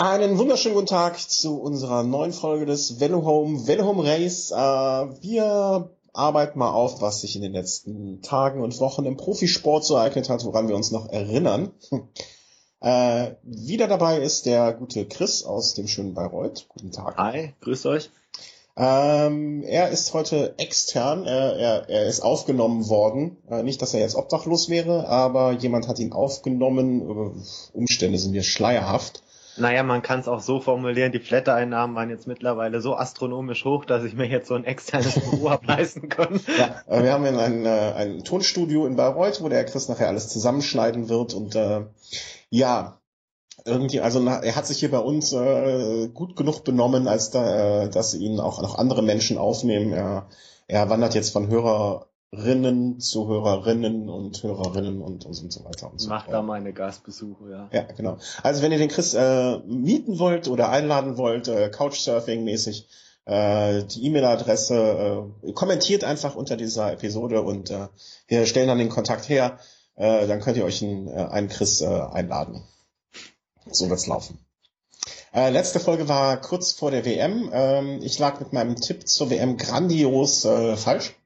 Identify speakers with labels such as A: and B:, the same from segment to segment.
A: Einen wunderschönen guten Tag zu unserer neuen Folge des Velohome Velohome Race. Äh, wir arbeiten mal auf, was sich in den letzten Tagen und Wochen im Profisport so ereignet hat, woran wir uns noch erinnern. Äh, wieder dabei ist der gute Chris aus dem schönen Bayreuth. Guten Tag.
B: Hi, grüßt euch.
A: Ähm, er ist heute extern, er, er, er ist aufgenommen worden. Äh, nicht, dass er jetzt obdachlos wäre, aber jemand hat ihn aufgenommen. Umstände sind mir schleierhaft.
B: Naja, man kann es auch so formulieren, die Flatter-Einnahmen waren jetzt mittlerweile so astronomisch hoch, dass ich mir jetzt so ein externes Büro habe leisten können.
A: Ja, äh, wir haben in ein, äh, ein Tonstudio in Bayreuth, wo der Chris nachher alles zusammenschneiden wird und äh, ja, irgendwie, also er hat sich hier bei uns äh, gut genug benommen, als da, äh, dass ihn auch noch andere Menschen aufnehmen. Er, er wandert jetzt von Hörer Rinnen zu Hörerinnen und Hörerinnen und, und so weiter und so
B: Macht da meine Gastbesuche, ja.
A: Ja, genau. Also wenn ihr den Chris äh, mieten wollt oder einladen wollt, äh, Couchsurfing-mäßig, äh, die E-Mail-Adresse, äh, kommentiert einfach unter dieser Episode und äh, wir stellen dann den Kontakt her. Äh, dann könnt ihr euch einen, äh, einen Chris äh, einladen. So wird's laufen. Äh, letzte Folge war kurz vor der WM. Ähm, ich lag mit meinem Tipp zur WM grandios äh, falsch.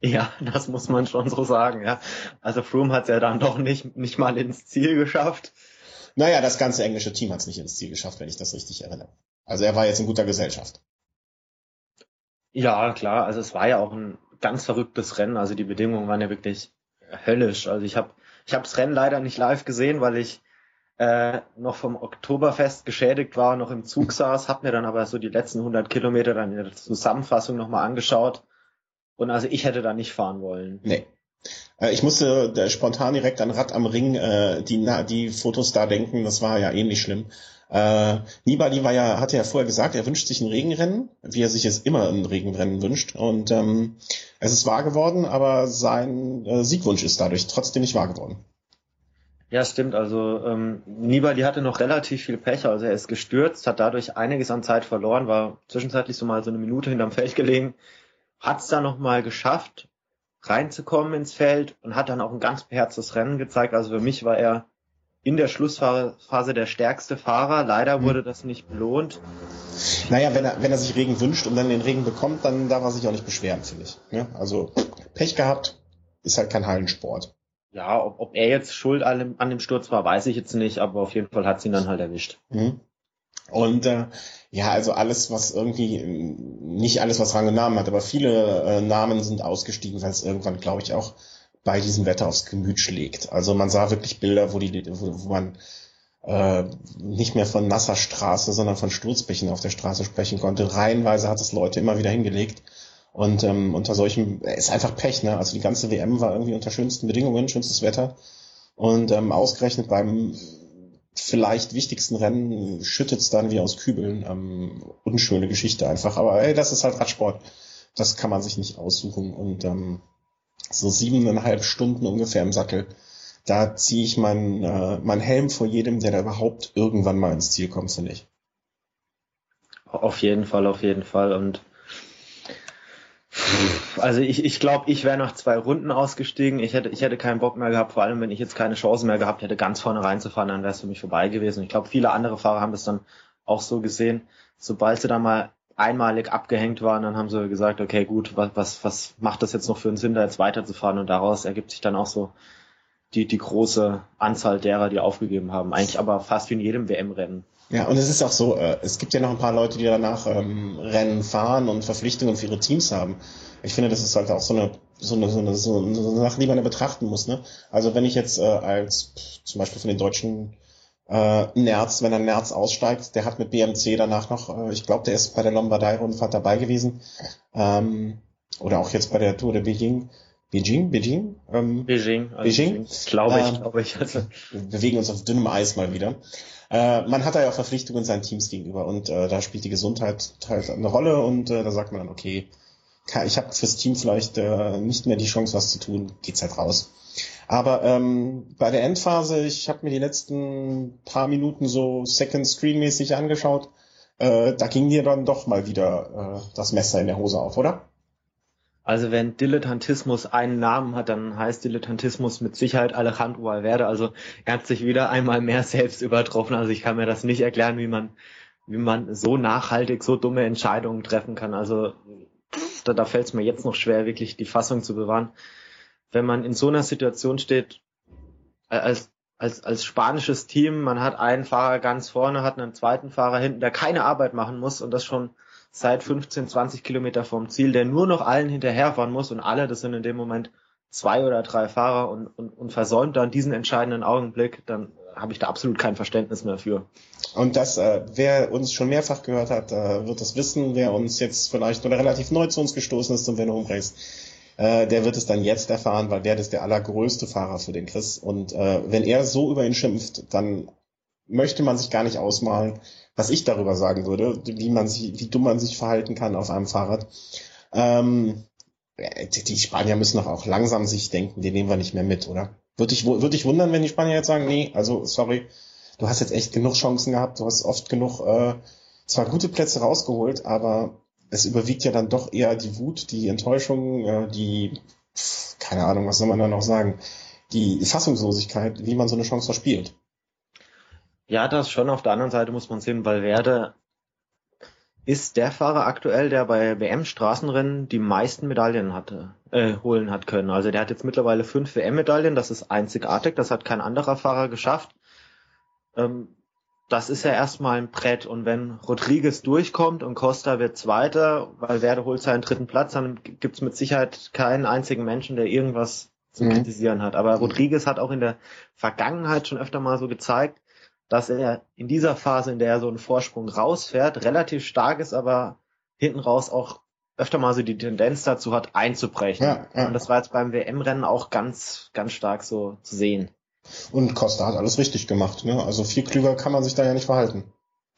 B: Ja, das muss man schon so sagen, ja. Also Froome hat es ja dann doch nicht, nicht mal ins Ziel geschafft.
A: Naja, das ganze englische Team hat es nicht ins Ziel geschafft, wenn ich das richtig erinnere. Also er war jetzt in guter Gesellschaft.
B: Ja, klar. Also es war ja auch ein ganz verrücktes Rennen. Also die Bedingungen waren ja wirklich höllisch. Also ich habe ich hab das Rennen leider nicht live gesehen, weil ich äh, noch vom Oktoberfest geschädigt war, noch im Zug saß, habe mir dann aber so die letzten 100 Kilometer dann in der Zusammenfassung nochmal angeschaut und also ich hätte da nicht fahren wollen.
A: Nee. Äh, ich musste äh, spontan direkt an Rad am Ring äh, die, na, die Fotos da denken, das war ja ähnlich schlimm. Äh, Nibali war ja, hatte ja vorher gesagt, er wünscht sich ein Regenrennen, wie er sich es immer ein Regenrennen wünscht. Und ähm, es ist wahr geworden, aber sein äh, Siegwunsch ist dadurch trotzdem nicht wahr geworden.
B: Ja, stimmt. Also ähm, Nibali hatte noch relativ viel Pech. Also er ist gestürzt, hat dadurch einiges an Zeit verloren, war zwischenzeitlich so mal so eine Minute hinterm Feld gelegen, hat es dann nochmal geschafft, reinzukommen ins Feld und hat dann auch ein ganz beherztes Rennen gezeigt. Also für mich war er in der Schlussphase der stärkste Fahrer. Leider wurde das nicht belohnt.
A: Naja, wenn er, wenn er sich Regen wünscht und dann den Regen bekommt, dann darf er sich auch nicht beschweren, finde ich. Ja, also Pech gehabt, ist halt kein Hallensport.
B: Ja, ob, ob er jetzt schuld an dem, an dem Sturz war, weiß ich jetzt nicht, aber auf jeden Fall hat sie ihn dann halt erwischt.
A: Mhm. Und äh, ja, also alles, was irgendwie, nicht alles, was Rang und Namen hat, aber viele äh, Namen sind ausgestiegen, weil es irgendwann, glaube ich, auch bei diesem Wetter aufs Gemüt schlägt. Also man sah wirklich Bilder, wo, die, wo, wo man äh, nicht mehr von nasser Straße, sondern von Sturzbächen auf der Straße sprechen konnte. Reihenweise hat es Leute immer wieder hingelegt. Und ähm, unter solchen, ist einfach Pech, ne? Also die ganze WM war irgendwie unter schönsten Bedingungen, schönstes Wetter. Und ähm, ausgerechnet beim vielleicht wichtigsten Rennen schüttet es dann wie aus Kübeln. Ähm, unschöne Geschichte einfach. Aber ey, das ist halt Radsport. Das kann man sich nicht aussuchen. Und ähm, so siebeneinhalb Stunden ungefähr im Sattel, da ziehe ich meinen äh, mein Helm vor jedem, der da überhaupt irgendwann mal ins Ziel kommt, finde ich.
B: Auf jeden Fall, auf jeden Fall. Und also ich, ich glaube, ich wäre nach zwei Runden ausgestiegen. Ich hätte, ich hätte keinen Bock mehr gehabt, vor allem wenn ich jetzt keine Chance mehr gehabt hätte, ganz vorne reinzufahren, dann wäre es für mich vorbei gewesen. Ich glaube, viele andere Fahrer haben das dann auch so gesehen. Sobald sie da mal einmalig abgehängt waren, dann haben sie gesagt, okay, gut, was, was, was macht das jetzt noch für einen Sinn, da jetzt weiterzufahren? Und daraus ergibt sich dann auch so die, die große Anzahl derer, die aufgegeben haben. Eigentlich aber fast wie in jedem WM-Rennen.
A: Ja, und es ist auch so, äh, es gibt ja noch ein paar Leute, die danach ähm, Rennen fahren und Verpflichtungen für ihre Teams haben. Ich finde, das ist halt auch so eine, so eine, so eine, so eine Sache, die man ja betrachten muss. Ne? Also wenn ich jetzt äh, als zum Beispiel von den deutschen äh, Nerz, wenn ein Nerz aussteigt, der hat mit BMC danach noch, äh, ich glaube, der ist bei der Lombardei-Rundfahrt dabei gewesen. Ähm, oder auch jetzt bei der Tour de Beijing. Beijing, Beijing,
B: ähm, Beijing,
A: also Beijing,
B: glaube ich, ähm, glaube ich. Also.
A: Wir bewegen uns auf dünnem Eis mal wieder. Äh, man hat da ja auch Verpflichtungen seinen Teams gegenüber und äh, da spielt die Gesundheit halt eine Rolle und äh, da sagt man dann, okay, ich habe fürs Team vielleicht äh, nicht mehr die Chance, was zu tun, geht's halt raus. Aber ähm, bei der Endphase, ich habe mir die letzten paar Minuten so Second Screen mäßig angeschaut, äh, da ging dir dann doch mal wieder äh, das Messer in der Hose auf, oder?
B: Also wenn Dilettantismus einen Namen hat, dann heißt Dilettantismus mit Sicherheit Alejandro Valverde. Also er hat sich wieder einmal mehr selbst übertroffen. Also ich kann mir das nicht erklären, wie man, wie man so nachhaltig so dumme Entscheidungen treffen kann. Also da, da fällt es mir jetzt noch schwer, wirklich die Fassung zu bewahren. Wenn man in so einer Situation steht, als, als, als spanisches Team, man hat einen Fahrer ganz vorne, hat einen zweiten Fahrer hinten, der keine Arbeit machen muss und das schon seit 15, 20 Kilometer vom Ziel, der nur noch allen hinterherfahren muss und alle, das sind in dem Moment zwei oder drei Fahrer und, und, und versäumt dann diesen entscheidenden Augenblick, dann habe ich da absolut kein Verständnis mehr für.
A: Und das, äh, wer uns schon mehrfach gehört hat, äh, wird das wissen. Wer uns jetzt vielleicht oder relativ neu zu uns gestoßen ist zum Venom Race, äh, der wird es dann jetzt erfahren, weil der ist der allergrößte Fahrer für den Chris. Und äh, wenn er so über ihn schimpft, dann möchte man sich gar nicht ausmalen, was ich darüber sagen würde, wie man sich, wie dumm man sich verhalten kann auf einem Fahrrad. Ähm, die Spanier müssen doch auch langsam sich denken, die nehmen wir nicht mehr mit, oder? Würde ich, würde ich wundern, wenn die Spanier jetzt sagen, nee, also sorry, du hast jetzt echt genug Chancen gehabt, du hast oft genug äh, zwar gute Plätze rausgeholt, aber es überwiegt ja dann doch eher die Wut, die Enttäuschung, äh, die, keine Ahnung, was soll man da noch sagen, die Fassungslosigkeit, wie man so eine Chance verspielt.
B: Ja, das schon. Auf der anderen Seite muss man sehen, Valverde ist der Fahrer aktuell, der bei WM-Straßenrennen die meisten Medaillen hatte, äh, holen hat können. Also der hat jetzt mittlerweile fünf WM-Medaillen, das ist einzigartig, das hat kein anderer Fahrer geschafft. Ähm, das ist ja erstmal ein Brett. Und wenn Rodriguez durchkommt und Costa wird Zweiter, weil Werde holt seinen dritten Platz, dann gibt's mit Sicherheit keinen einzigen Menschen, der irgendwas zu mhm. kritisieren hat. Aber Rodriguez hat auch in der Vergangenheit schon öfter mal so gezeigt, dass er in dieser Phase, in der er so einen Vorsprung rausfährt, relativ stark ist, aber hinten raus auch öfter mal so die Tendenz dazu hat, einzubrechen. Ja, ja. Und das war jetzt beim WM-Rennen auch ganz, ganz stark so zu sehen.
A: Und Costa hat alles richtig gemacht. Ne? Also viel klüger kann man sich da ja nicht verhalten.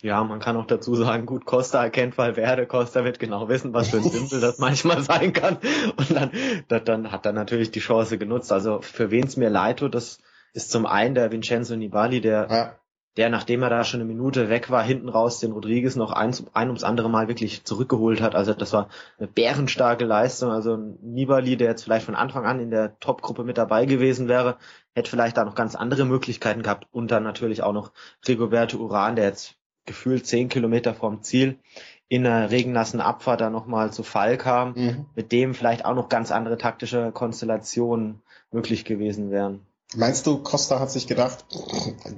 B: Ja, man kann auch dazu sagen, gut, Costa erkennt Valverde, Costa wird genau wissen, was für ein Simpel das manchmal sein kann. Und dann, das, dann hat er natürlich die Chance genutzt. Also für wen es mir leid tut, das ist zum einen der Vincenzo Nibali, der ja der, nachdem er da schon eine Minute weg war, hinten raus den Rodriguez noch ein, ein ums andere Mal wirklich zurückgeholt hat. Also das war eine bärenstarke Leistung. Also Nibali, der jetzt vielleicht von Anfang an in der Top-Gruppe mit dabei gewesen wäre, hätte vielleicht da noch ganz andere Möglichkeiten gehabt. Und dann natürlich auch noch Rigoberto Uran, der jetzt gefühlt zehn Kilometer vom Ziel in einer regennassen Abfahrt da nochmal zu Fall kam, mhm. mit dem vielleicht auch noch ganz andere taktische Konstellationen möglich gewesen wären.
A: Meinst du, Costa hat sich gedacht,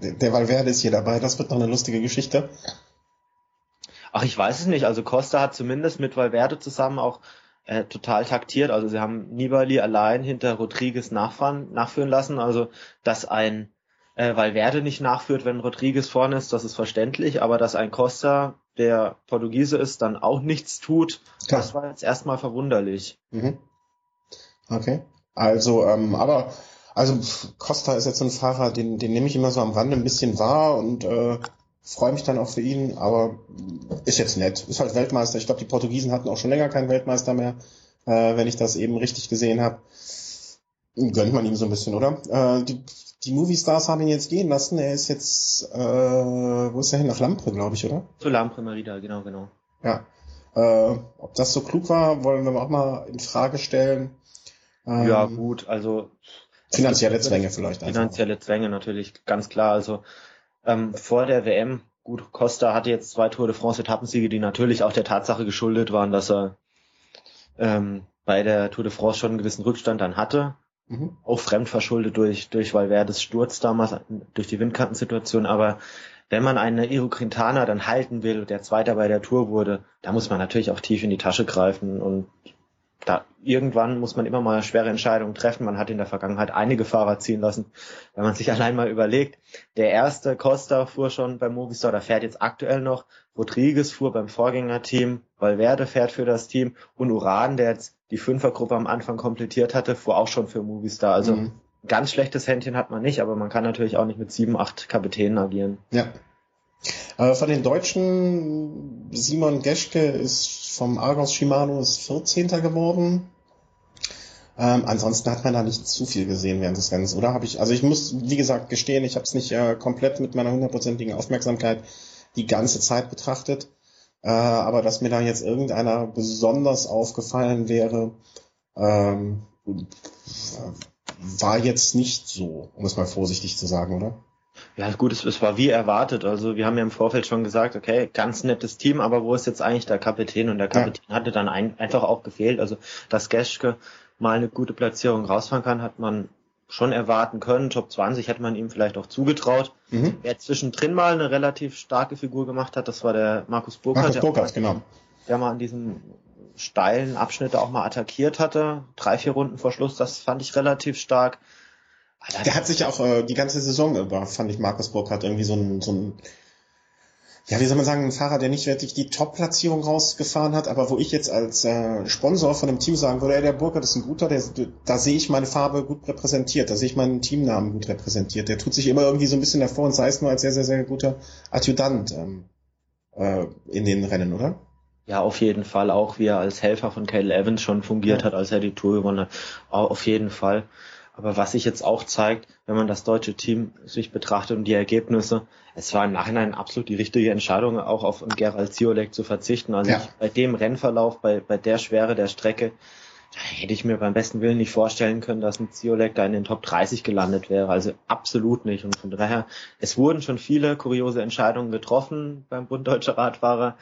A: der Valverde ist hier dabei, das wird noch eine lustige Geschichte?
B: Ach, ich weiß es nicht. Also Costa hat zumindest mit Valverde zusammen auch äh, total taktiert. Also sie haben Nibali allein hinter Rodriguez nachfahren, nachführen lassen. Also dass ein äh, Valverde nicht nachführt, wenn Rodriguez vorne ist, das ist verständlich. Aber dass ein Costa, der Portugiese ist, dann auch nichts tut, Klar. das war jetzt erstmal verwunderlich. Mhm.
A: Okay. Also, ähm, aber also Costa ist jetzt ein Fahrer, den, den nehme ich immer so am Rande ein bisschen wahr und äh, freue mich dann auch für ihn, aber ist jetzt nett. Ist halt Weltmeister. Ich glaube, die Portugiesen hatten auch schon länger keinen Weltmeister mehr, äh, wenn ich das eben richtig gesehen habe. Gönnt man ihm so ein bisschen, oder? Äh, die, die Movie-Stars haben ihn jetzt gehen lassen. Er ist jetzt, äh, wo ist er hin? Nach Lampre, glaube ich, oder?
B: Zu Lampre Merida, genau, genau.
A: Ja. Äh, ob das so klug war, wollen wir auch mal in Frage stellen.
B: Ähm, ja, gut, also
A: Finanzielle Zwänge vielleicht.
B: Einfach. Finanzielle Zwänge natürlich, ganz klar. Also ähm, vor der WM, gut, Costa hatte jetzt zwei Tour de France Etappensiege, die natürlich auch der Tatsache geschuldet waren, dass er ähm, bei der Tour de France schon einen gewissen Rückstand dann hatte. Mhm. Auch fremdverschuldet durch, durch Valverdes Sturz damals, durch die Windkantensituation. Aber wenn man einen Iro Quintana dann halten will, der Zweiter bei der Tour wurde, da muss man natürlich auch tief in die Tasche greifen und da irgendwann muss man immer mal schwere Entscheidungen treffen. Man hat in der Vergangenheit einige Fahrer ziehen lassen. Wenn man sich allein mal überlegt, der erste Costa fuhr schon beim Movistar, der fährt jetzt aktuell noch. Rodriguez fuhr beim Vorgängerteam, Valverde fährt für das Team und Uran, der jetzt die Fünfergruppe am Anfang komplettiert hatte, fuhr auch schon für Movistar. Also mhm. ganz schlechtes Händchen hat man nicht, aber man kann natürlich auch nicht mit sieben, acht Kapitänen agieren.
A: Ja. Äh, von den Deutschen, Simon Geschke ist vom Argos Shimano ist 14. geworden. Ähm, ansonsten hat man da nicht zu viel gesehen während des Rennens, oder? Habe ich, also ich muss, wie gesagt, gestehen, ich habe es nicht äh, komplett mit meiner hundertprozentigen Aufmerksamkeit die ganze Zeit betrachtet. Äh, aber dass mir da jetzt irgendeiner besonders aufgefallen wäre, ähm, war jetzt nicht so, um es mal vorsichtig zu sagen, oder?
B: Ja, gut, es, es war wie erwartet. Also wir haben ja im Vorfeld schon gesagt, okay, ganz nettes Team, aber wo ist jetzt eigentlich der Kapitän? Und der Kapitän ja. hatte dann ein, einfach auch gefehlt. Also dass Geschke mal eine gute Platzierung rausfahren kann, hat man schon erwarten können. Top 20 hätte man ihm vielleicht auch zugetraut. Mhm. Wer zwischendrin mal eine relativ starke Figur gemacht hat, das war der Markus Burkhardt.
A: Markus Burkhardt, genau.
B: Der mal an diesem steilen Abschnitt auch mal attackiert hatte. Drei, vier Runden vor Schluss, das fand ich relativ stark.
A: Der hat sich ja auch äh, die ganze Saison über, fand ich, Markus Burkhardt irgendwie so ein, so ein ja, wie soll man sagen, ein Fahrer, der nicht wirklich die Top-Platzierung rausgefahren hat, aber wo ich jetzt als äh, Sponsor von dem Team sagen würde, ey, der Burkhardt ist ein guter, der, da sehe ich meine Farbe gut repräsentiert, da sehe ich meinen Teamnamen gut repräsentiert. Der tut sich immer irgendwie so ein bisschen davor und sei es nur als sehr, sehr, sehr guter Adjutant ähm, äh, in den Rennen, oder?
B: Ja, auf jeden Fall, auch wie er als Helfer von Cale Evans schon fungiert ja. hat, als er die Tour gewonnen hat. Auf jeden Fall. Aber was sich jetzt auch zeigt, wenn man das deutsche Team sich betrachtet und die Ergebnisse, es war im Nachhinein absolut die richtige Entscheidung, auch auf Gerald Ziolek zu verzichten. Also ja. ich, bei dem Rennverlauf, bei, bei der Schwere der Strecke, hätte ich mir beim besten Willen nicht vorstellen können, dass ein Ziolek da in den Top 30 gelandet wäre. Also absolut nicht. Und von daher, es wurden schon viele kuriose Entscheidungen getroffen beim Bund Deutscher Radfahrer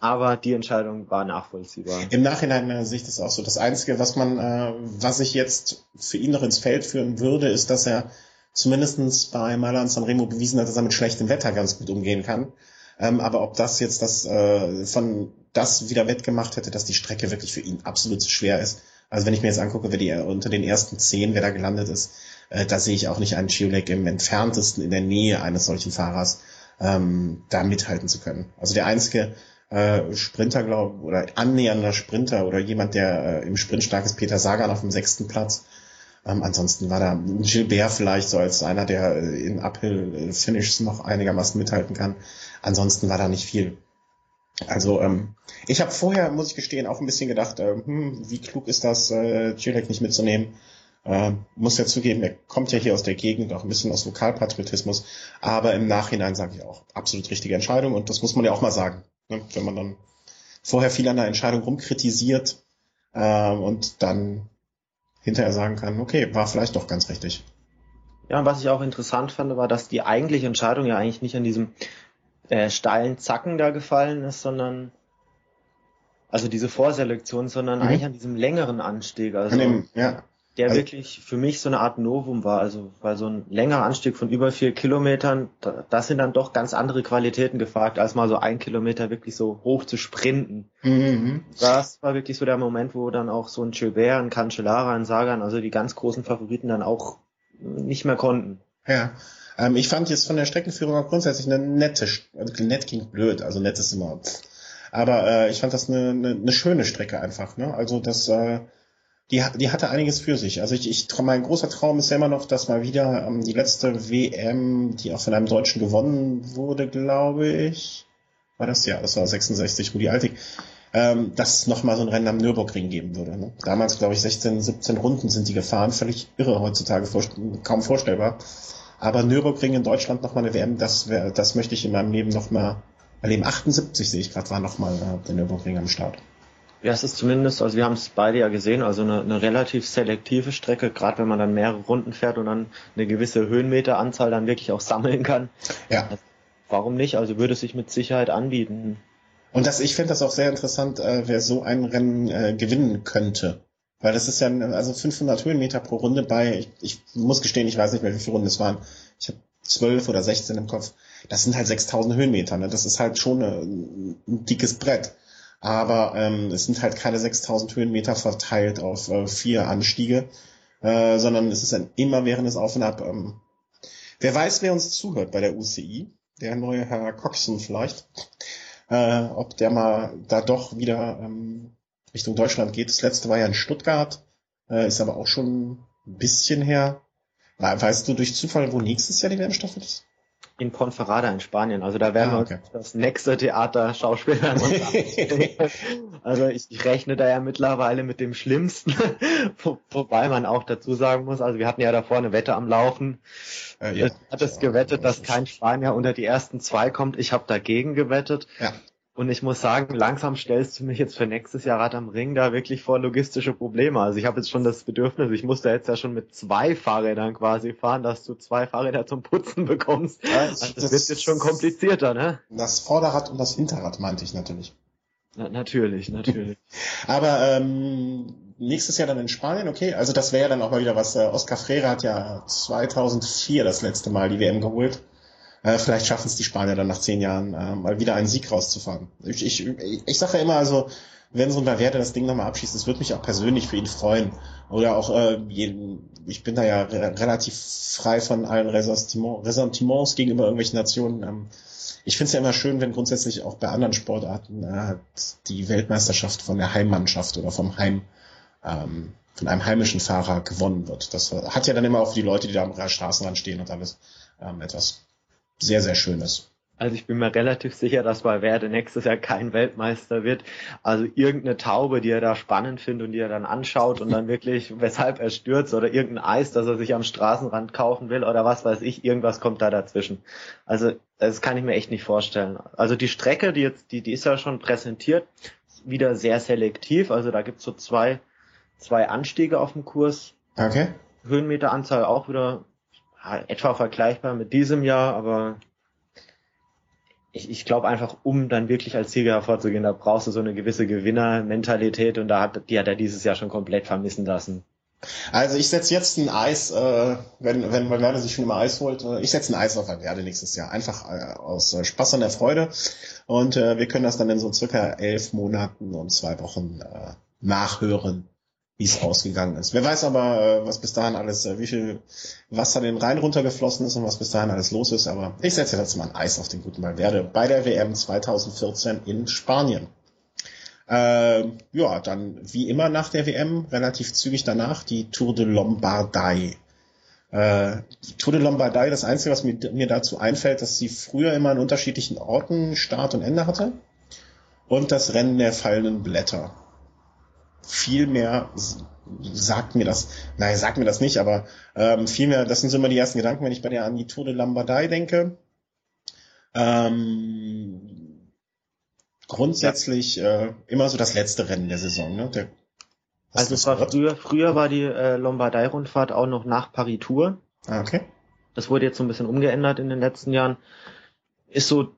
B: aber die Entscheidung war nachvollziehbar.
A: Im Nachhinein sehe ich das auch so. Das Einzige, was man, äh, was ich jetzt für ihn noch ins Feld führen würde, ist, dass er zumindestens bei Milan Sanremo bewiesen hat, dass er mit schlechtem Wetter ganz gut umgehen kann. Ähm, aber ob das jetzt das äh, von das wieder wettgemacht hätte, dass die Strecke wirklich für ihn absolut zu schwer ist. Also wenn ich mir jetzt angucke, wer die unter den ersten zehn, wer da gelandet ist, äh, da sehe ich auch nicht einen Chiolek im entferntesten in der Nähe eines solchen Fahrers ähm, da mithalten zu können. Also der einzige äh, Sprinter, glaube oder annähernder Sprinter oder jemand, der äh, im Sprint stark ist, Peter Sagan auf dem sechsten Platz. Ähm, ansonsten war da Gilbert vielleicht so als einer, der äh, in Uphill-Finishes noch einigermaßen mithalten kann. Ansonsten war da nicht viel. Also ähm, ich habe vorher, muss ich gestehen, auch ein bisschen gedacht, äh, hm, wie klug ist das, äh, Chilek nicht mitzunehmen. Äh, muss ja zugeben, er kommt ja hier aus der Gegend, auch ein bisschen aus Lokalpatriotismus. Aber im Nachhinein sage ich auch, absolut richtige Entscheidung und das muss man ja auch mal sagen. Ne? Wenn man dann vorher viel an der Entscheidung rumkritisiert äh, und dann hinterher sagen kann, okay, war vielleicht doch ganz richtig.
B: Ja, und was ich auch interessant fand, war, dass die eigentliche Entscheidung ja eigentlich nicht an diesem äh, steilen Zacken da gefallen ist, sondern also diese Vorselektion, sondern mhm. eigentlich an diesem längeren Anstieg. Also dem, ja der also, wirklich für mich so eine Art Novum war. Also weil so ein längerer Anstieg von über vier Kilometern, da, das sind dann doch ganz andere Qualitäten gefragt, als mal so ein Kilometer wirklich so hoch zu sprinten. Mhm. Das war wirklich so der Moment, wo dann auch so ein Gilbert, ein Cancellara, ein Sagan, also die ganz großen Favoriten dann auch nicht mehr konnten.
A: Ja. Ähm, ich fand jetzt von der Streckenführung auch grundsätzlich eine nette, also nett klingt blöd, also nett ist immer. Aber äh, ich fand das eine, eine, eine schöne Strecke einfach. Ne? Also das äh, die, die hatte einiges für sich. Also ich, ich mein großer Traum ist ja immer noch, dass mal wieder ähm, die letzte WM, die auch von einem Deutschen gewonnen wurde, glaube ich, war das ja, das war 66, Rudi Altig, ähm, dass es nochmal so ein Rennen am Nürburgring geben würde. Ne? Damals, glaube ich, 16, 17 Runden sind die gefahren, völlig irre heutzutage, vor, kaum vorstellbar. Aber Nürburgring in Deutschland nochmal eine WM, das, wär, das möchte ich in meinem Leben nochmal erleben. 78 sehe ich gerade, war nochmal äh, der Nürburgring am Start.
B: Ja, es ist zumindest, also wir haben es beide ja gesehen, also eine, eine relativ selektive Strecke, gerade wenn man dann mehrere Runden fährt und dann eine gewisse Höhenmeteranzahl dann wirklich auch sammeln kann. Ja. Also, warum nicht? Also würde es sich mit Sicherheit anbieten.
A: Und das, ich finde das auch sehr interessant, äh, wer so ein Rennen äh, gewinnen könnte. Weil das ist ja, also 500 Höhenmeter pro Runde bei, ich, ich muss gestehen, ich weiß nicht mehr, wie viele Runden es waren. Ich habe 12 oder 16 im Kopf. Das sind halt 6000 Höhenmeter, ne? Das ist halt schon eine, ein dickes Brett aber ähm, es sind halt keine 6000 Höhenmeter verteilt auf äh, vier Anstiege, äh, sondern es ist ein immerwährendes Auf und Ab. Ähm, wer weiß, wer uns zuhört bei der UCI, der neue Herr Coxon vielleicht, äh, ob der mal da doch wieder ähm, Richtung Deutschland geht. Das letzte war ja in Stuttgart, äh, ist aber auch schon ein bisschen her. Weißt du durch Zufall, wo nächstes Jahr die WM stattfindet?
B: in Ponferrada in Spanien. Also da werden ah, okay. wir uns das nächste Theater Schauspieler Also ich, ich, rechne da ja mittlerweile mit dem Schlimmsten, Wo, wobei man auch dazu sagen muss, also wir hatten ja davor eine Wette am Laufen. Äh, ja. Hat es gewettet, dass kein Spanier unter die ersten zwei kommt. Ich habe dagegen gewettet. Ja. Und ich muss sagen, langsam stellst du mich jetzt für nächstes Jahr Rad am Ring da wirklich vor logistische Probleme. Also ich habe jetzt schon das Bedürfnis, ich muss da jetzt ja schon mit zwei Fahrrädern quasi fahren, dass du zwei Fahrräder zum Putzen bekommst. Ja, also das, das wird jetzt schon komplizierter, ne?
A: Das Vorderrad und das Hinterrad meinte ich natürlich.
B: Na, natürlich, natürlich.
A: Aber ähm, nächstes Jahr dann in Spanien, okay. Also das wäre dann auch mal wieder was. Äh, Oscar Freire hat ja 2004 das letzte Mal die WM geholt. Äh, vielleicht schaffen es die Spanier dann nach zehn Jahren äh, mal wieder einen Sieg rauszufahren. Ich, ich, ich sage ja immer, also wenn so ein Valverde das Ding nochmal abschießt, das würde mich auch persönlich für ihn freuen. Oder auch, äh, jeden, ich bin da ja re relativ frei von allen Ressentiments gegenüber irgendwelchen Nationen. Ähm, ich finde es ja immer schön, wenn grundsätzlich auch bei anderen Sportarten äh, die Weltmeisterschaft von der Heimmannschaft oder vom Heim ähm, von einem heimischen Fahrer gewonnen wird. Das hat ja dann immer auch für die Leute, die da am Straßenrand stehen und alles ähm, etwas sehr, sehr schön ist.
B: Also ich bin mir relativ sicher, dass Valverde nächstes Jahr kein Weltmeister wird. Also irgendeine Taube, die er da spannend findet und die er dann anschaut und dann wirklich, weshalb er stürzt oder irgendein Eis, das er sich am Straßenrand kaufen will oder was weiß ich, irgendwas kommt da dazwischen. Also das kann ich mir echt nicht vorstellen. Also die Strecke, die jetzt, die, die ist ja schon präsentiert, wieder sehr selektiv. Also da gibt's so zwei, zwei Anstiege auf dem Kurs.
A: Okay.
B: Höhenmeteranzahl auch wieder etwa vergleichbar mit diesem Jahr, aber ich, ich glaube einfach, um dann wirklich als Sieger hervorzugehen, da brauchst du so eine gewisse Gewinnermentalität und da hat, die hat er dieses Jahr schon komplett vermissen lassen.
A: Also ich setze jetzt ein Eis, äh, wenn, wenn Valverde sich schon immer Eis holt, äh, ich setze ein Eis auf Valverde nächstes Jahr. Einfach äh, aus äh, Spaß an der Freude. Und äh, wir können das dann in so circa elf Monaten und zwei Wochen äh, nachhören wie es ausgegangen ist. Wer weiß aber, äh, was bis dahin alles, äh, wie viel Wasser den Rhein runtergeflossen ist und was bis dahin alles los ist. Aber ich setze jetzt mal ein Eis auf den guten Valverde bei der WM 2014 in Spanien. Äh, ja, dann wie immer nach der WM, relativ zügig danach, die Tour de Lombardei. Äh, die Tour de Lombardei, das Einzige, was mir, mir dazu einfällt, dass sie früher immer an unterschiedlichen Orten Start und Ende hatte. Und das Rennen der fallenden Blätter viel mehr sagt mir das, nein, sagt mir das nicht, aber ähm, viel mehr, das sind so immer die ersten Gedanken, wenn ich bei der an die Tour de Lombardei denke. Ähm, grundsätzlich ja. äh, immer so das letzte Rennen der Saison. Ne? Der,
B: also es war früher, früher war die äh, Lombardei-Rundfahrt auch noch nach Paris-Tour.
A: Ah, okay.
B: Das wurde jetzt so ein bisschen umgeändert in den letzten Jahren. Ist so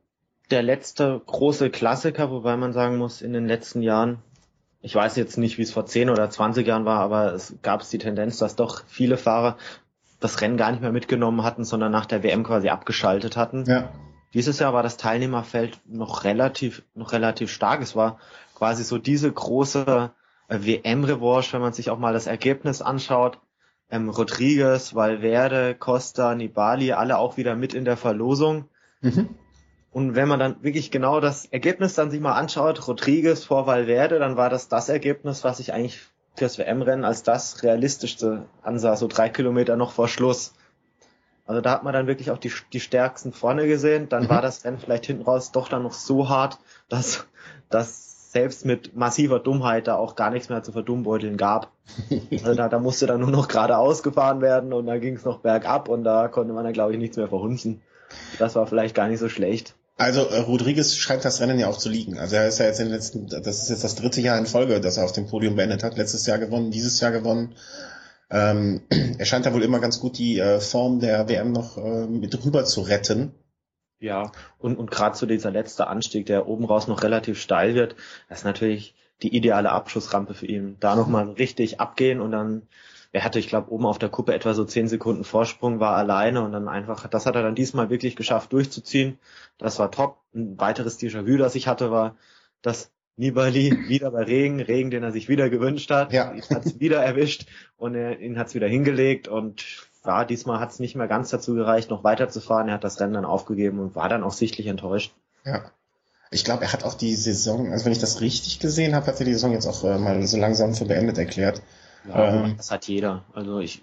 B: der letzte große Klassiker, wobei man sagen muss, in den letzten Jahren ich weiß jetzt nicht, wie es vor 10 oder 20 Jahren war, aber es gab es die Tendenz, dass doch viele Fahrer das Rennen gar nicht mehr mitgenommen hatten, sondern nach der WM quasi abgeschaltet hatten.
A: Ja.
B: Dieses Jahr war das Teilnehmerfeld noch relativ, noch relativ stark. Es war quasi so diese große äh, WM-Revanche, wenn man sich auch mal das Ergebnis anschaut. Ähm, Rodriguez, Valverde, Costa, Nibali, alle auch wieder mit in der Verlosung. Mhm. Und wenn man dann wirklich genau das Ergebnis dann sich mal anschaut, Rodriguez vor Valverde, dann war das das Ergebnis, was ich eigentlich fürs WM-Rennen als das realistischste ansah, so drei Kilometer noch vor Schluss. Also da hat man dann wirklich auch die, die stärksten vorne gesehen. Dann mhm. war das Rennen vielleicht hinten raus doch dann noch so hart, dass, dass selbst mit massiver Dummheit da auch gar nichts mehr zu verdummbeuteln gab. Also da, da musste dann nur noch geradeaus gefahren werden und da ging es noch bergab und da konnte man dann glaube ich nichts mehr verhunzen. Das war vielleicht gar nicht so schlecht.
A: Also äh, Rodriguez scheint das Rennen ja auch zu liegen. Also er ist ja jetzt in den letzten, das ist jetzt das dritte Jahr in Folge, dass er auf dem Podium beendet hat. Letztes Jahr gewonnen, dieses Jahr gewonnen. Ähm, er scheint da wohl immer ganz gut die äh, Form der WM noch äh, mit rüber zu retten.
B: Ja, und, und gerade so dieser letzte Anstieg, der oben raus noch relativ steil wird, das ist natürlich die ideale Abschussrampe für ihn. Da nochmal richtig abgehen und dann er hatte, ich glaube, oben auf der Kuppe etwa so zehn Sekunden Vorsprung, war alleine und dann einfach, das hat er dann diesmal wirklich geschafft durchzuziehen. Das war top. Ein weiteres Déjà-vu, das ich hatte, war, dass Nibali wieder bei Regen, Regen, den er sich wieder gewünscht hat,
A: ja.
B: hat es wieder erwischt und er, ihn hat es wieder hingelegt und ja, diesmal hat es nicht mehr ganz dazu gereicht, noch weiterzufahren. Er hat das Rennen dann aufgegeben und war dann auch sichtlich enttäuscht.
A: Ja. Ich glaube, er hat auch die Saison, also wenn ich das richtig gesehen habe, hat er die Saison jetzt auch äh, mal so langsam für beendet erklärt.
B: Ja, ähm, das hat jeder. Also ich,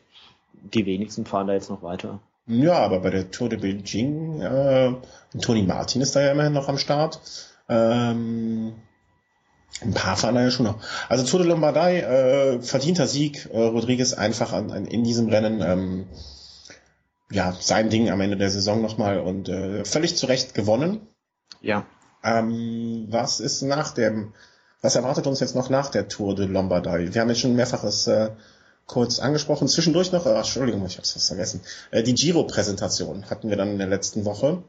B: die wenigsten fahren da jetzt noch weiter.
A: Ja, aber bei der Tour de Beijing, äh, Toni Martin ist da ja immerhin noch am Start. Ähm, ein paar fahren da ja schon noch. Also Tour de Lombardei, äh, verdienter Sieg. Äh, Rodriguez einfach an, an, in diesem Rennen. Ähm, ja, sein Ding am Ende der Saison nochmal und äh, völlig zu Recht gewonnen.
B: Ja.
A: Ähm, was ist nach dem, was erwartet uns jetzt noch nach der Tour de Lombardei? Wir haben jetzt schon mehrfaches äh, kurz angesprochen. Zwischendurch noch, oh, Entschuldigung, ich habe es vergessen. Äh, die Giro-Präsentation hatten wir dann in der letzten Woche.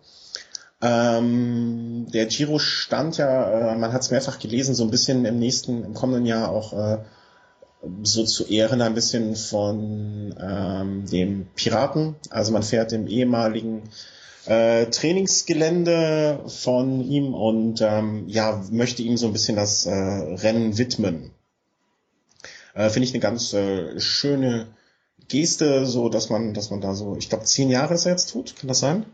A: Ähm, der Giro stand ja, äh, man hat es mehrfach gelesen, so ein bisschen im nächsten, im kommenden Jahr auch äh, so zu Ehren ein bisschen von ähm, dem Piraten. Also man fährt im ehemaligen äh, Trainingsgelände von ihm und ähm, ja möchte ihm so ein bisschen das äh, Rennen widmen. Äh, Finde ich eine ganz äh, schöne Geste, so dass man, dass man da so, ich glaube zehn Jahre ist er jetzt tut, kann das sein?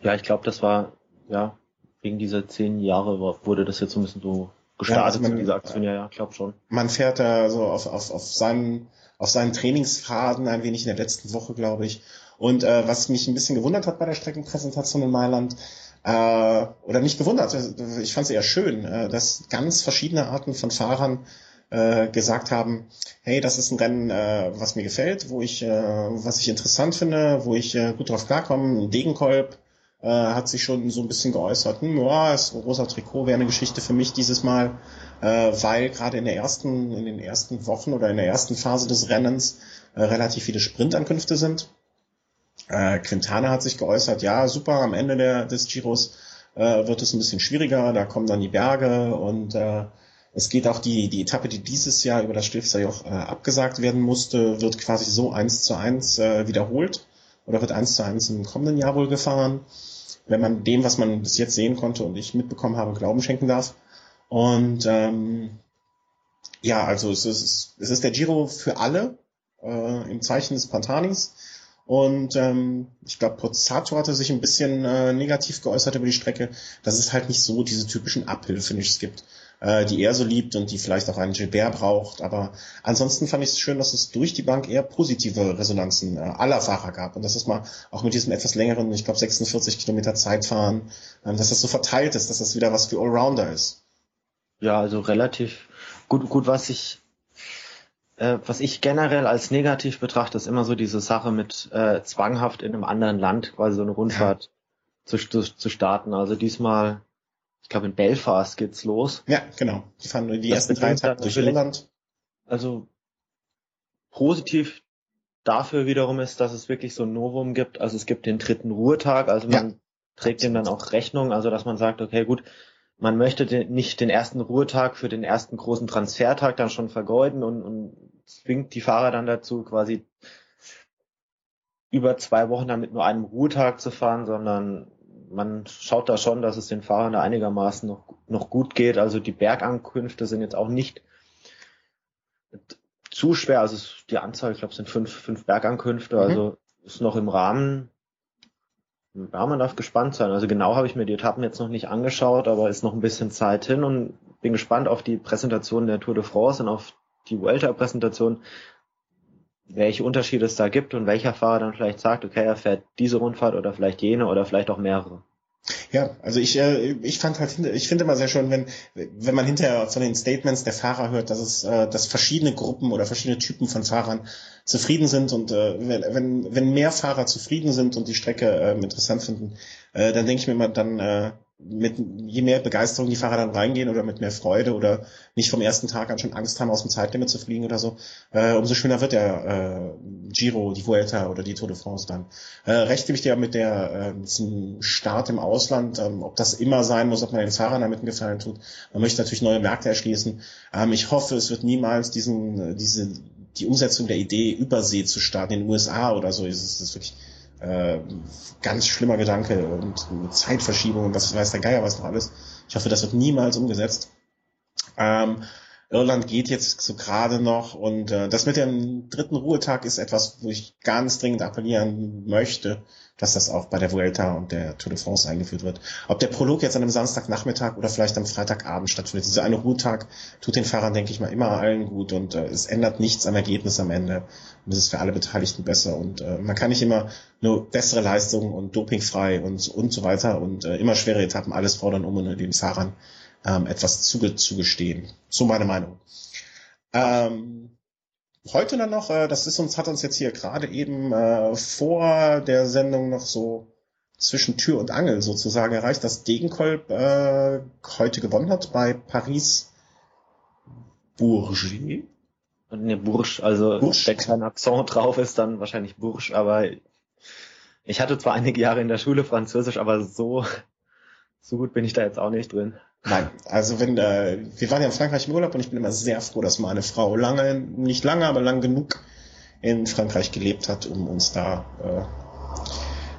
B: Ja, ich glaube, das war ja wegen dieser zehn Jahre wurde das jetzt so ein bisschen so gestartet, ja, also man, diese Aktion, ja, ja, glaube schon.
A: Man fährt da so auf, auf, auf seinen auf seinen Trainingsfaden ein wenig in der letzten Woche, glaube ich. Und äh, was mich ein bisschen gewundert hat bei der Streckenpräsentation in Mailand, äh, oder nicht gewundert, ich fand es eher schön, äh, dass ganz verschiedene Arten von Fahrern äh, gesagt haben, hey, das ist ein Rennen, äh, was mir gefällt, wo ich, äh, was ich interessant finde, wo ich äh, gut drauf klarkomme. Degenkolb äh, hat sich schon so ein bisschen geäußert, hm, ja, das rosa Trikot wäre eine Geschichte für mich dieses Mal, äh, weil gerade in der ersten, in den ersten Wochen oder in der ersten Phase des Rennens äh, relativ viele Sprintankünfte sind. Äh, Quintana hat sich geäußert, ja, super, am Ende der, des Giros äh, wird es ein bisschen schwieriger, da kommen dann die Berge und äh, es geht auch die, die Etappe, die dieses Jahr über das Stilfserjoch äh, abgesagt werden musste, wird quasi so eins zu eins äh, wiederholt oder wird eins zu eins im kommenden Jahr wohl gefahren, wenn man dem, was man bis jetzt sehen konnte und ich mitbekommen habe, Glauben schenken darf. Und ähm, ja, also es ist, es ist der Giro für alle äh, im Zeichen des Pantanis. Und ähm, ich glaube, Pozzato hatte sich ein bisschen äh, negativ geäußert über die Strecke, dass es halt nicht so diese typischen Uphill-Finishes gibt, äh, die er so liebt und die vielleicht auch einen Gilbert braucht. Aber ansonsten fand ich es schön, dass es durch die Bank eher positive Resonanzen äh, aller Fahrer gab. Und dass es mal auch mit diesem etwas längeren, ich glaube 46 Kilometer Zeitfahren, äh, dass das so verteilt ist, dass das wieder was für Allrounder ist.
B: Ja, also relativ gut, gut, was ich äh, was ich generell als negativ betrachte, ist immer so diese Sache mit äh, zwanghaft in einem anderen Land quasi so eine Rundfahrt ja. zu, zu, zu starten. Also diesmal, ich glaube in Belfast geht's los.
A: Ja, genau. Die fahren nur die das ersten drei Tage durch Irland.
B: Also positiv dafür wiederum ist, dass es wirklich so ein Novum gibt. Also es gibt den dritten Ruhetag, also man ja. trägt dem dann auch Rechnung, also dass man sagt, okay, gut, man möchte den, nicht den ersten Ruhetag für den ersten großen Transfertag dann schon vergeuden und, und zwingt die Fahrer dann dazu, quasi über zwei Wochen dann mit nur einem Ruhetag zu fahren, sondern man schaut da schon, dass es den Fahrern da einigermaßen noch, noch gut geht. Also die Bergankünfte sind jetzt auch nicht zu schwer. Also die Anzahl, ich glaube, sind fünf, fünf Bergankünfte. Mhm. Also ist noch im Rahmen. Ja, man darf gespannt sein. Also genau habe ich mir die Etappen jetzt noch nicht angeschaut, aber ist noch ein bisschen Zeit hin und bin gespannt auf die Präsentation der Tour de France und auf die Vuelta-Präsentation, welche Unterschiede es da gibt und welcher Fahrer dann vielleicht sagt, okay, er fährt diese Rundfahrt oder vielleicht jene oder vielleicht auch mehrere.
A: Ja, also ich, äh, ich fand halt, ich finde immer sehr schön, wenn, wenn man hinterher von den Statements der Fahrer hört, dass es, äh, dass verschiedene Gruppen oder verschiedene Typen von Fahrern zufrieden sind und äh, wenn, wenn, mehr Fahrer zufrieden sind und die Strecke äh, interessant finden, äh, dann denke ich mir immer, dann, äh, mit je mehr Begeisterung die Fahrer dann reingehen oder mit mehr Freude oder nicht vom ersten Tag an schon Angst haben, aus dem Zeitlimit zu fliegen oder so, äh, umso schöner wird der äh, Giro, die Vuelta oder die Tour de France dann. Äh, recht gebe ich dir mit der äh, diesem Start im Ausland, ähm, ob das immer sein muss, ob man den Fahrern damit einen Gefallen tut. Man möchte natürlich neue Märkte erschließen. Ähm, ich hoffe, es wird niemals diesen diese die Umsetzung der Idee Übersee zu starten in den USA oder so. Ist es wirklich äh, ganz schlimmer Gedanke und Zeitverschiebung und was weiß der Geier was noch alles. Ich hoffe, das wird niemals umgesetzt. Ähm, Irland geht jetzt so gerade noch und äh, das mit dem dritten Ruhetag ist etwas, wo ich ganz dringend appellieren möchte, dass das auch bei der Vuelta und der Tour de France eingeführt wird. Ob der Prolog jetzt an einem Samstagnachmittag oder vielleicht am Freitagabend stattfindet. Dieser eine Ruhetag tut den Fahrern, denke ich mal, immer allen gut und äh, es ändert nichts am Ergebnis am Ende. Und es ist für alle Beteiligten besser und äh, man kann nicht immer nur bessere Leistungen und dopingfrei und, und so weiter und äh, immer schwere Etappen alles fordern, um den Fahrern ähm, etwas zuge zugestehen. So meine Meinung. Ähm, heute dann noch, äh, das ist uns, hat uns jetzt hier gerade eben äh, vor der Sendung noch so zwischen Tür und Angel sozusagen erreicht, dass Degenkolb äh, heute gewonnen hat bei Paris Bourget.
B: Ne, Bourges, also Bourges. wenn kein Akzent drauf ist, dann wahrscheinlich Bourges, aber ich hatte zwar einige Jahre in der Schule Französisch, aber so, so gut bin ich da jetzt auch nicht drin.
A: Nein, also wenn äh, wir waren ja in Frankreich im Urlaub und ich bin immer sehr froh, dass meine Frau lange, nicht lange, aber lang genug in Frankreich gelebt hat, um uns da äh,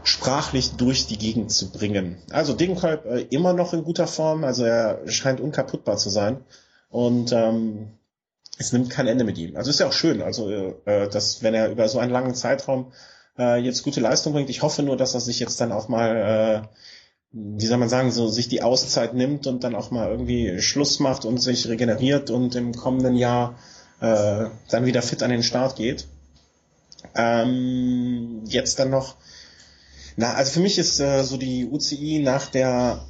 A: sprachlich durch die Gegend zu bringen. Also Degenkolb äh, immer noch in guter Form, also er scheint unkaputtbar zu sein und ähm, es nimmt kein Ende mit ihm. Also ist ja auch schön, also äh, dass wenn er über so einen langen Zeitraum äh, jetzt gute Leistung bringt. Ich hoffe nur, dass er sich jetzt dann auch mal, äh, wie soll man sagen, so sich die Auszeit nimmt und dann auch mal irgendwie Schluss macht und sich regeneriert und im kommenden Jahr äh, dann wieder fit an den Start geht. Ähm, jetzt dann noch, na, also für mich ist äh, so die UCI nach der,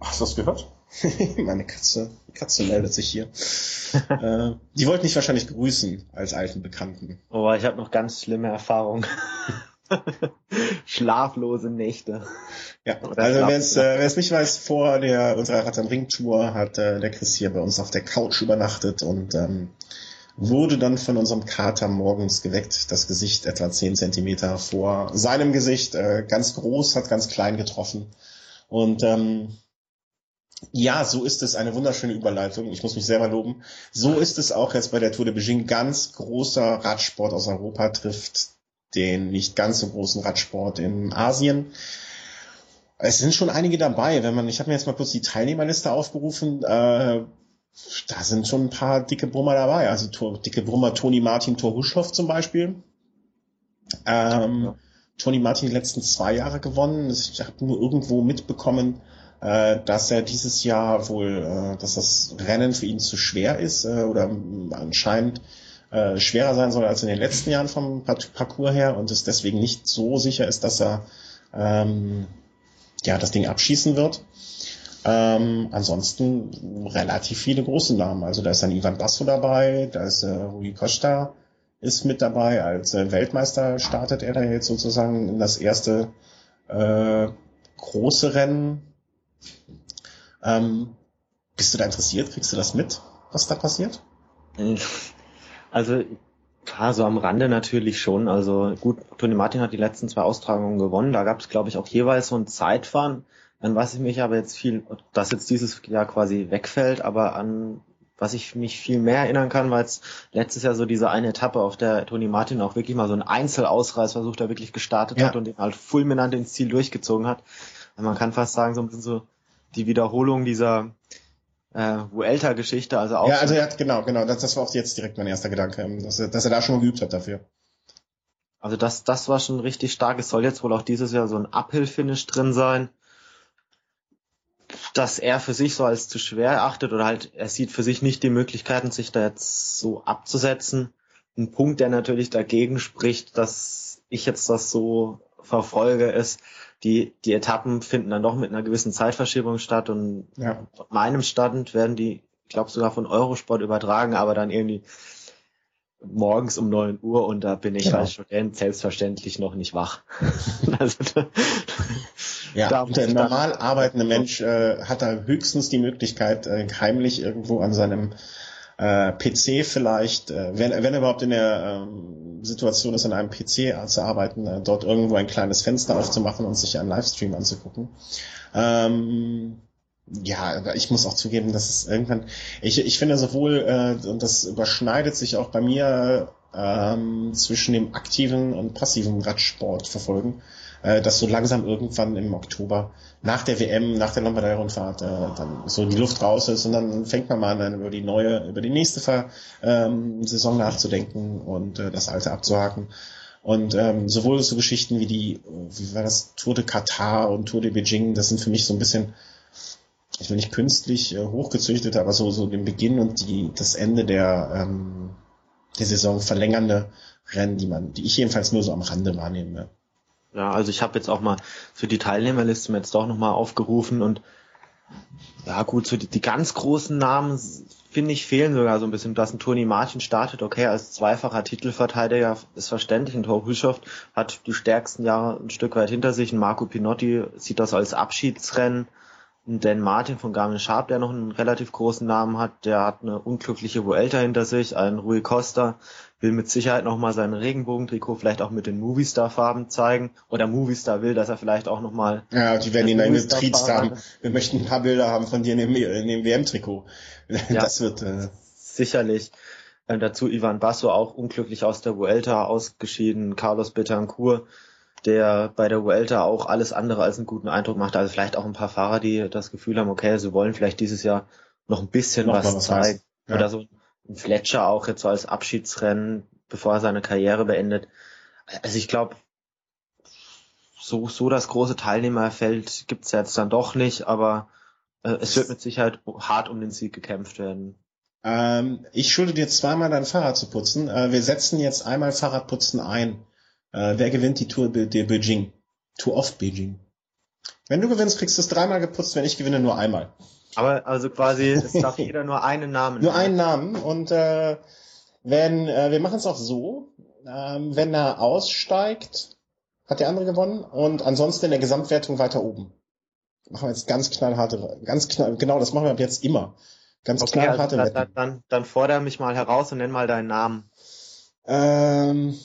A: hast du das gehört? Meine Katze, die Katze meldet sich hier. äh, die wollte mich wahrscheinlich grüßen als alten Bekannten.
B: Oh, ich habe noch ganz schlimme Erfahrungen. Schlaflose Nächte.
A: Ja, also wer es, äh, wer es nicht weiß, vor der unserer Rad am Ring Tour hat äh, der Chris hier bei uns auf der Couch übernachtet und ähm, wurde dann von unserem Kater morgens geweckt. Das Gesicht etwa zehn Zentimeter vor seinem Gesicht, äh, ganz groß, hat ganz klein getroffen. Und ähm, ja, so ist es eine wunderschöne Überleitung. Ich muss mich selber loben. So ist es auch jetzt bei der Tour de Beijing. Ganz großer Radsport aus Europa trifft den nicht ganz so großen Radsport in Asien. Es sind schon einige dabei. Wenn man, ich habe mir jetzt mal kurz die Teilnehmerliste aufgerufen. Äh, da sind schon ein paar dicke Brummer dabei. Also Tor, dicke Brummer Toni Martin Torhuschhoff zum Beispiel. Ähm, ja. Toni Martin die letzten zwei Jahre gewonnen. Ich habe nur irgendwo mitbekommen, äh, dass er dieses Jahr wohl, äh, dass das Rennen für ihn zu schwer ist äh, oder anscheinend äh, schwerer sein soll als in den letzten Jahren vom Parcours her und es deswegen nicht so sicher ist, dass er ähm, ja das Ding abschießen wird. Ähm, ansonsten relativ viele große Namen. Also da ist dann Ivan Basso dabei, da ist äh, Rui Costa ist mit dabei. Als äh, Weltmeister startet er da jetzt sozusagen in das erste äh, große Rennen ähm, bist du da interessiert? Kriegst du das mit, was da passiert?
B: Also klar, so am Rande natürlich schon. Also gut, Tony Martin hat die letzten zwei Austragungen gewonnen. Da gab es, glaube ich, auch jeweils so ein Zeitfahren. Dann weiß ich mich aber jetzt viel, dass jetzt dieses Jahr quasi wegfällt, aber an was ich mich viel mehr erinnern kann, weil es letztes Jahr so diese eine Etappe, auf der Tony Martin auch wirklich mal so einen Einzelausreißversuch da wirklich gestartet ja. hat und den halt fulminant ins Ziel durchgezogen hat. Man kann fast sagen, so ein bisschen so die Wiederholung dieser äh, Vuelta-Geschichte, also auch.
A: Ja, also ja, genau, genau, das, das war auch jetzt direkt mein erster Gedanke, ähm, dass er, dass er da schon mal geübt hat dafür.
B: Also das, das war schon richtig stark. Es soll jetzt wohl auch dieses Jahr so ein Uphill-Finish drin sein, dass er für sich so als zu schwer erachtet oder halt er sieht für sich nicht die Möglichkeiten, sich da jetzt so abzusetzen. Ein Punkt, der natürlich dagegen spricht, dass ich jetzt das so verfolge, ist, die, die Etappen finden dann doch mit einer gewissen Zeitverschiebung statt und ja. meinem Stand werden die, ich glaube sogar von Eurosport übertragen, aber dann irgendwie morgens um neun Uhr und da bin ich genau. als Student selbstverständlich noch nicht wach. also,
A: ja, der normal arbeitende Mensch äh, hat da höchstens die Möglichkeit, äh, heimlich irgendwo an seinem äh, PC vielleicht, äh, wenn, wenn er überhaupt in der ähm, Situation ist, an einem PC zu arbeiten, äh, dort irgendwo ein kleines Fenster aufzumachen und sich einen Livestream anzugucken. Ähm, ja, ich muss auch zugeben, dass es irgendwann, ich, ich finde sowohl, äh, und das überschneidet sich auch bei mir ähm, zwischen dem aktiven und passiven Radsport verfolgen, äh, dass so langsam irgendwann im Oktober nach der WM, nach der Lombardei-Rundfahrt äh, dann so die Luft raus ist und dann fängt man mal an, über die neue, über die nächste Ver ähm, Saison nachzudenken und äh, das alte abzuhaken. Und ähm, sowohl so Geschichten wie die, wie war das, Tour de Katar und Tour de Beijing, das sind für mich so ein bisschen, ich will nicht künstlich äh, hochgezüchtet, aber so, so den Beginn und die, das Ende der, ähm, der Saison verlängernde Rennen, die man, die ich jedenfalls nur so am Rande wahrnehme.
B: Ja, also ich habe jetzt auch mal für die Teilnehmerliste mir jetzt doch nochmal aufgerufen und Ja gut, so die, die ganz großen Namen finde ich fehlen sogar so ein bisschen. Dass ein Toni Martin startet, okay, als zweifacher Titelverteidiger ist verständlich. Ein Tor Hüschoft hat die stärksten Jahre ein Stück weit hinter sich. Ein Marco Pinotti sieht das als Abschiedsrennen. Ein Dan Martin von Garmin Sharp, der noch einen relativ großen Namen hat, der hat eine unglückliche Vuelta hinter sich. Ein Rui Costa will mit Sicherheit nochmal sein Regenbogentrikot vielleicht auch mit den Movistar-Farben zeigen. Oder Movistar will, dass er vielleicht auch nochmal.
A: Ja, die werden ihn dann getriezt haben. Wir möchten ein paar Bilder haben von dir in dem, dem WM-Trikot.
B: Ja, das wird äh... sicherlich. Äh, dazu Ivan Basso auch unglücklich aus der Vuelta ausgeschieden. Carlos Betancourt, der bei der Vuelta auch alles andere als einen guten Eindruck macht. Also vielleicht auch ein paar Fahrer, die das Gefühl haben, okay, sie wollen vielleicht dieses Jahr noch ein bisschen noch was, was zeigen. Ja. Oder so Fletcher auch jetzt so als Abschiedsrennen, bevor er seine Karriere beendet. Also ich glaube, so, so das große Teilnehmerfeld gibt's jetzt dann doch nicht, aber äh, es wird mit Sicherheit hart um den Sieg gekämpft werden.
A: Ähm, ich schulde dir zweimal dein Fahrrad zu putzen. Äh, wir setzen jetzt einmal Fahrradputzen ein. Äh, wer gewinnt die Tour de Beijing? Tour of Beijing. Wenn du gewinnst, kriegst du es dreimal geputzt, wenn ich gewinne, nur einmal.
B: Aber also quasi, es darf jeder nur einen Namen.
A: Nur einen Namen. Und äh, wenn, äh, wir machen es auch so, ähm, wenn er aussteigt, hat der andere gewonnen und ansonsten in der Gesamtwertung weiter oben machen wir jetzt ganz knallharte, ganz knall, genau, das machen wir ab jetzt immer. Ganz okay, knallharte
B: also, dann, dann, dann fordere mich mal heraus und nenn mal deinen Namen.
A: Ähm,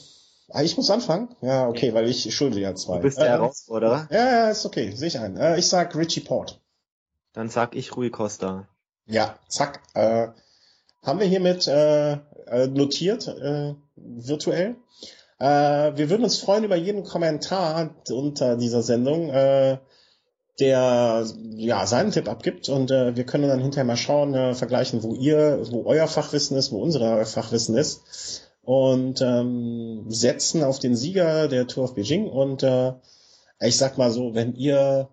A: ah, ich muss anfangen? Ja, okay, weil ich schulde ja zwei.
B: Du bist der äh, Herausforderer?
A: Ja, ja, ist okay, sehe ich ein. Äh, ich sag Richie Port.
B: Dann sag ich Rui Costa.
A: Ja, zack. Äh, haben wir hiermit äh, äh, notiert, äh, virtuell. Äh, wir würden uns freuen über jeden Kommentar unter dieser Sendung. Äh, der ja seinen Tipp abgibt und äh, wir können dann hinterher mal schauen, äh, vergleichen, wo ihr, wo euer Fachwissen ist, wo unser Fachwissen ist und ähm, setzen auf den Sieger der Tour of Beijing und äh, ich sag mal so, wenn ihr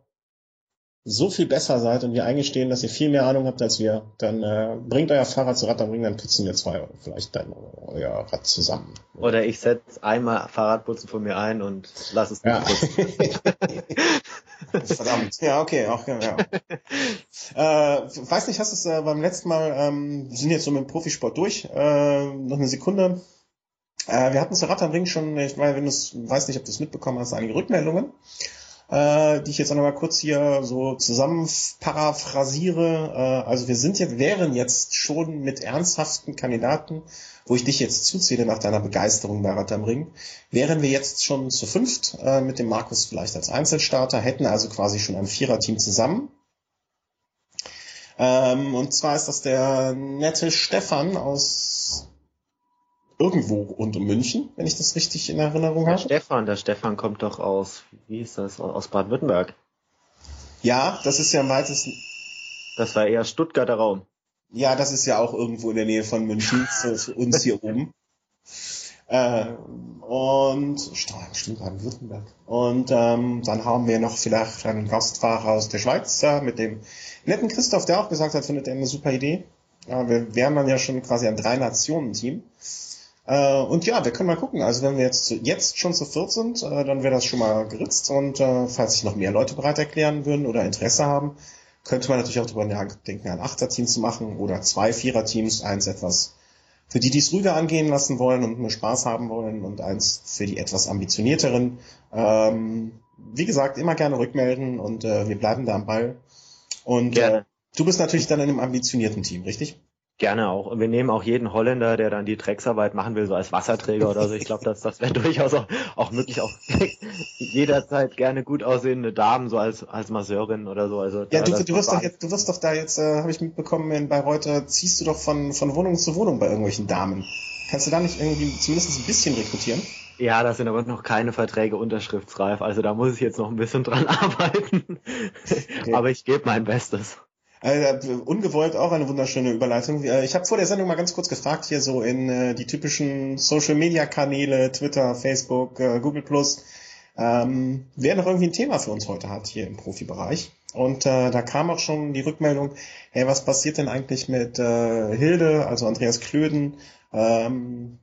A: so viel besser seid und wir eingestehen, dass ihr viel mehr Ahnung habt als wir, dann äh, bringt euer Fahrrad zu Rad, dann bringen dann putzen wir zwei vielleicht dann euer Rad zusammen.
B: Oder ich setze einmal Fahrradputzen von mir ein und lass es
A: ja. Verdammt. Ja, okay, auch ja. ja. äh, weiß nicht, hast du es äh, beim letzten Mal, ähm, wir sind jetzt so mit dem Profisport durch, äh, noch eine Sekunde. Äh, wir hatten zu Rad am Ring schon, ich meine, wenn du weiß nicht, ob du es mitbekommen hast, einige Rückmeldungen äh, die ich jetzt auch nochmal kurz hier so zusammen paraphrasiere. Äh, also wir sind jetzt, wären jetzt schon mit ernsthaften Kandidaten, wo ich dich jetzt zuzähle nach deiner Begeisterung bei Rad am Ring, wären wir jetzt schon zu fünft äh, mit dem Markus vielleicht als Einzelstarter, hätten also quasi schon ein Viererteam zusammen. Ähm, und zwar ist das der nette Stefan aus irgendwo um München, wenn ich das richtig in Erinnerung
B: der
A: habe.
B: Stefan, der Stefan kommt doch aus, wie ist das, aus Baden-Württemberg.
A: Ja, das ist ja am weitesten.
B: Das war eher Stuttgarter Raum.
A: Ja, das ist ja auch irgendwo in der Nähe von München, für uns hier oben. Äh, und stimmt Baden-Württemberg. Und ähm, dann haben wir noch vielleicht einen Gastfahrer aus der Schweiz äh, mit dem netten Christoph, der auch gesagt hat, findet er eine super Idee. Ja, wir wären dann ja schon quasi ein Drei-Nationen-Team. Äh, und ja, wir können mal gucken. Also wenn wir jetzt, zu, jetzt schon zu viert sind, äh, dann wäre das schon mal geritzt. Und äh, falls sich noch mehr Leute bereit erklären würden oder Interesse haben, könnte man natürlich auch darüber nachdenken, ein Achter-Team zu machen oder zwei Vierer-Teams, eins etwas für die, die es ruhiger angehen lassen wollen und nur Spaß haben wollen und eins für die etwas ambitionierteren. Ähm, wie gesagt, immer gerne rückmelden und äh, wir bleiben da am Ball. Und äh, du bist natürlich dann in einem ambitionierten Team, richtig?
B: Gerne auch. Und wir nehmen auch jeden Holländer, der dann die Drecksarbeit machen will, so als Wasserträger oder so. Ich glaube, das, das wäre durchaus auch, auch möglich. Auch jederzeit gerne gut aussehende Damen, so als, als Masseurin oder so. Also
A: ja, du, du wirst doch jetzt, du wirst doch da jetzt, äh, habe ich mitbekommen, in Bayreuth ziehst du doch von, von Wohnung zu Wohnung bei irgendwelchen Damen. Kannst du da nicht irgendwie zumindest ein bisschen rekrutieren?
B: Ja, da sind aber noch keine Verträge unterschriftsreif. Also da muss ich jetzt noch ein bisschen dran arbeiten. Okay. aber ich gebe mein Bestes.
A: Äh, ungewollt auch eine wunderschöne Überleitung. Äh, ich habe vor der Sendung mal ganz kurz gefragt, hier so in äh, die typischen Social-Media-Kanäle, Twitter, Facebook, äh, Google ähm, wer noch irgendwie ein Thema für uns heute hat hier im Profibereich. Und äh, da kam auch schon die Rückmeldung, hey, was passiert denn eigentlich mit äh, Hilde, also Andreas Klöden, ähm,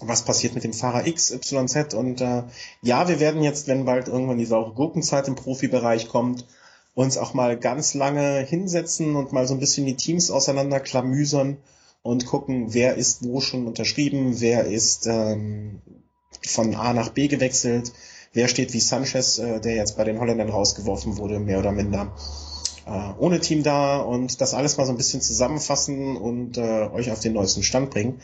A: was passiert mit dem Fahrer XYZ und äh, ja, wir werden jetzt, wenn bald irgendwann die saure Gurkenzeit im Profibereich kommt, uns auch mal ganz lange hinsetzen und mal so ein bisschen die Teams auseinanderklamüsern und gucken, wer ist wo schon unterschrieben, wer ist ähm, von A nach B gewechselt, wer steht wie Sanchez, äh, der jetzt bei den Holländern rausgeworfen wurde, mehr oder minder äh, ohne Team da und das alles mal so ein bisschen zusammenfassen und äh, euch auf den neuesten Stand bringen.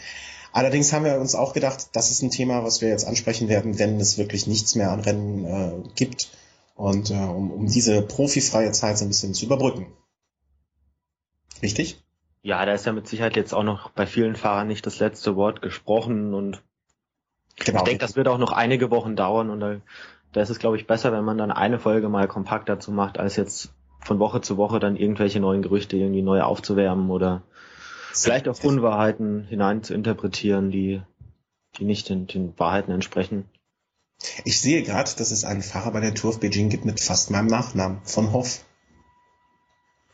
A: Allerdings haben wir uns auch gedacht, das ist ein Thema, was wir jetzt ansprechen werden, wenn es wirklich nichts mehr an Rennen äh, gibt und äh, um, um diese profifreie Zeit so ein bisschen zu überbrücken. Richtig?
B: Ja, da ist ja mit Sicherheit jetzt auch noch bei vielen Fahrern nicht das letzte Wort gesprochen und genau. ich denke, das wird auch noch einige Wochen dauern und da, da ist es, glaube ich, besser, wenn man dann eine Folge mal kompakt dazu macht, als jetzt von Woche zu Woche dann irgendwelche neuen Gerüchte irgendwie neu aufzuwärmen oder vielleicht auch Unwahrheiten hinein zu interpretieren, die, die nicht den, den Wahrheiten entsprechen.
A: Ich sehe gerade, dass es einen Fahrer bei der Tour of Beijing gibt mit fast meinem Nachnamen, von Hoff.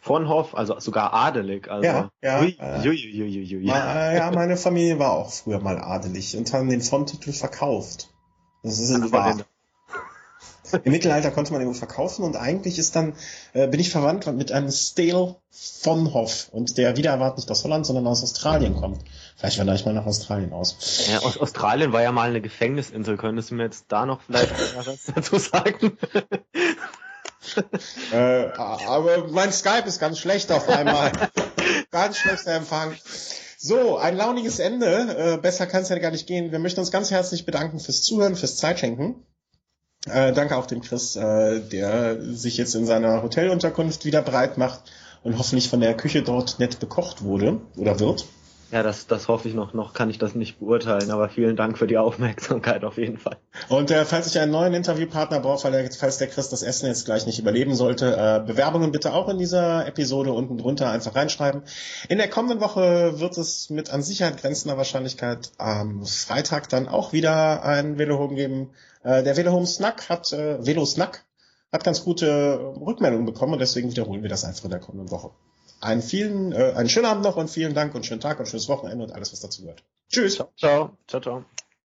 B: Von Hoff, also sogar adelig. Also
A: ja, ja, hui, äh, hui, hui, hui, äh, ja, meine Familie war auch früher mal adelig und haben den Fronttitel verkauft. Das ist in wahr. Im Mittelalter konnte man ihn verkaufen und eigentlich ist dann, äh, bin ich verwandt mit einem Stale von Hoff und der wieder erwartet nicht aus Holland, sondern aus Australien kommt. Vielleicht wandere ich mal nach Australien aus.
B: Ja, aus Australien war ja mal eine Gefängnisinsel. Könntest du mir jetzt da noch vielleicht was dazu sagen?
A: äh, aber mein Skype ist ganz schlecht auf einmal. ganz schlechter Empfang. So, ein launiges Ende. Äh, besser kann es ja gar nicht gehen. Wir möchten uns ganz herzlich bedanken fürs Zuhören, fürs Zeitschenken. Äh, danke auch dem Chris, äh, der sich jetzt in seiner Hotelunterkunft wieder breit macht und hoffentlich von der Küche dort nett bekocht wurde oder wird.
B: Ja, das, das hoffe ich noch. Noch kann ich das nicht beurteilen, aber vielen Dank für die Aufmerksamkeit auf jeden Fall.
A: Und äh, falls ich einen neuen Interviewpartner brauche, der, falls der Chris das Essen jetzt gleich nicht überleben sollte, äh, Bewerbungen bitte auch in dieser Episode unten drunter einfach reinschreiben. In der kommenden Woche wird es mit an Sicherheit grenzender Wahrscheinlichkeit am Freitag dann auch wieder ein Velohome geben. Äh, der Velohome Snack hat, äh, Velo Snack hat ganz gute Rückmeldungen bekommen und deswegen wiederholen wir das einfach in der kommenden Woche. Einen vielen, äh, einen schönen Abend noch und vielen Dank und schönen Tag und schönes Wochenende und alles, was dazu gehört. Tschüss.
B: Ciao, ciao, ciao. ciao.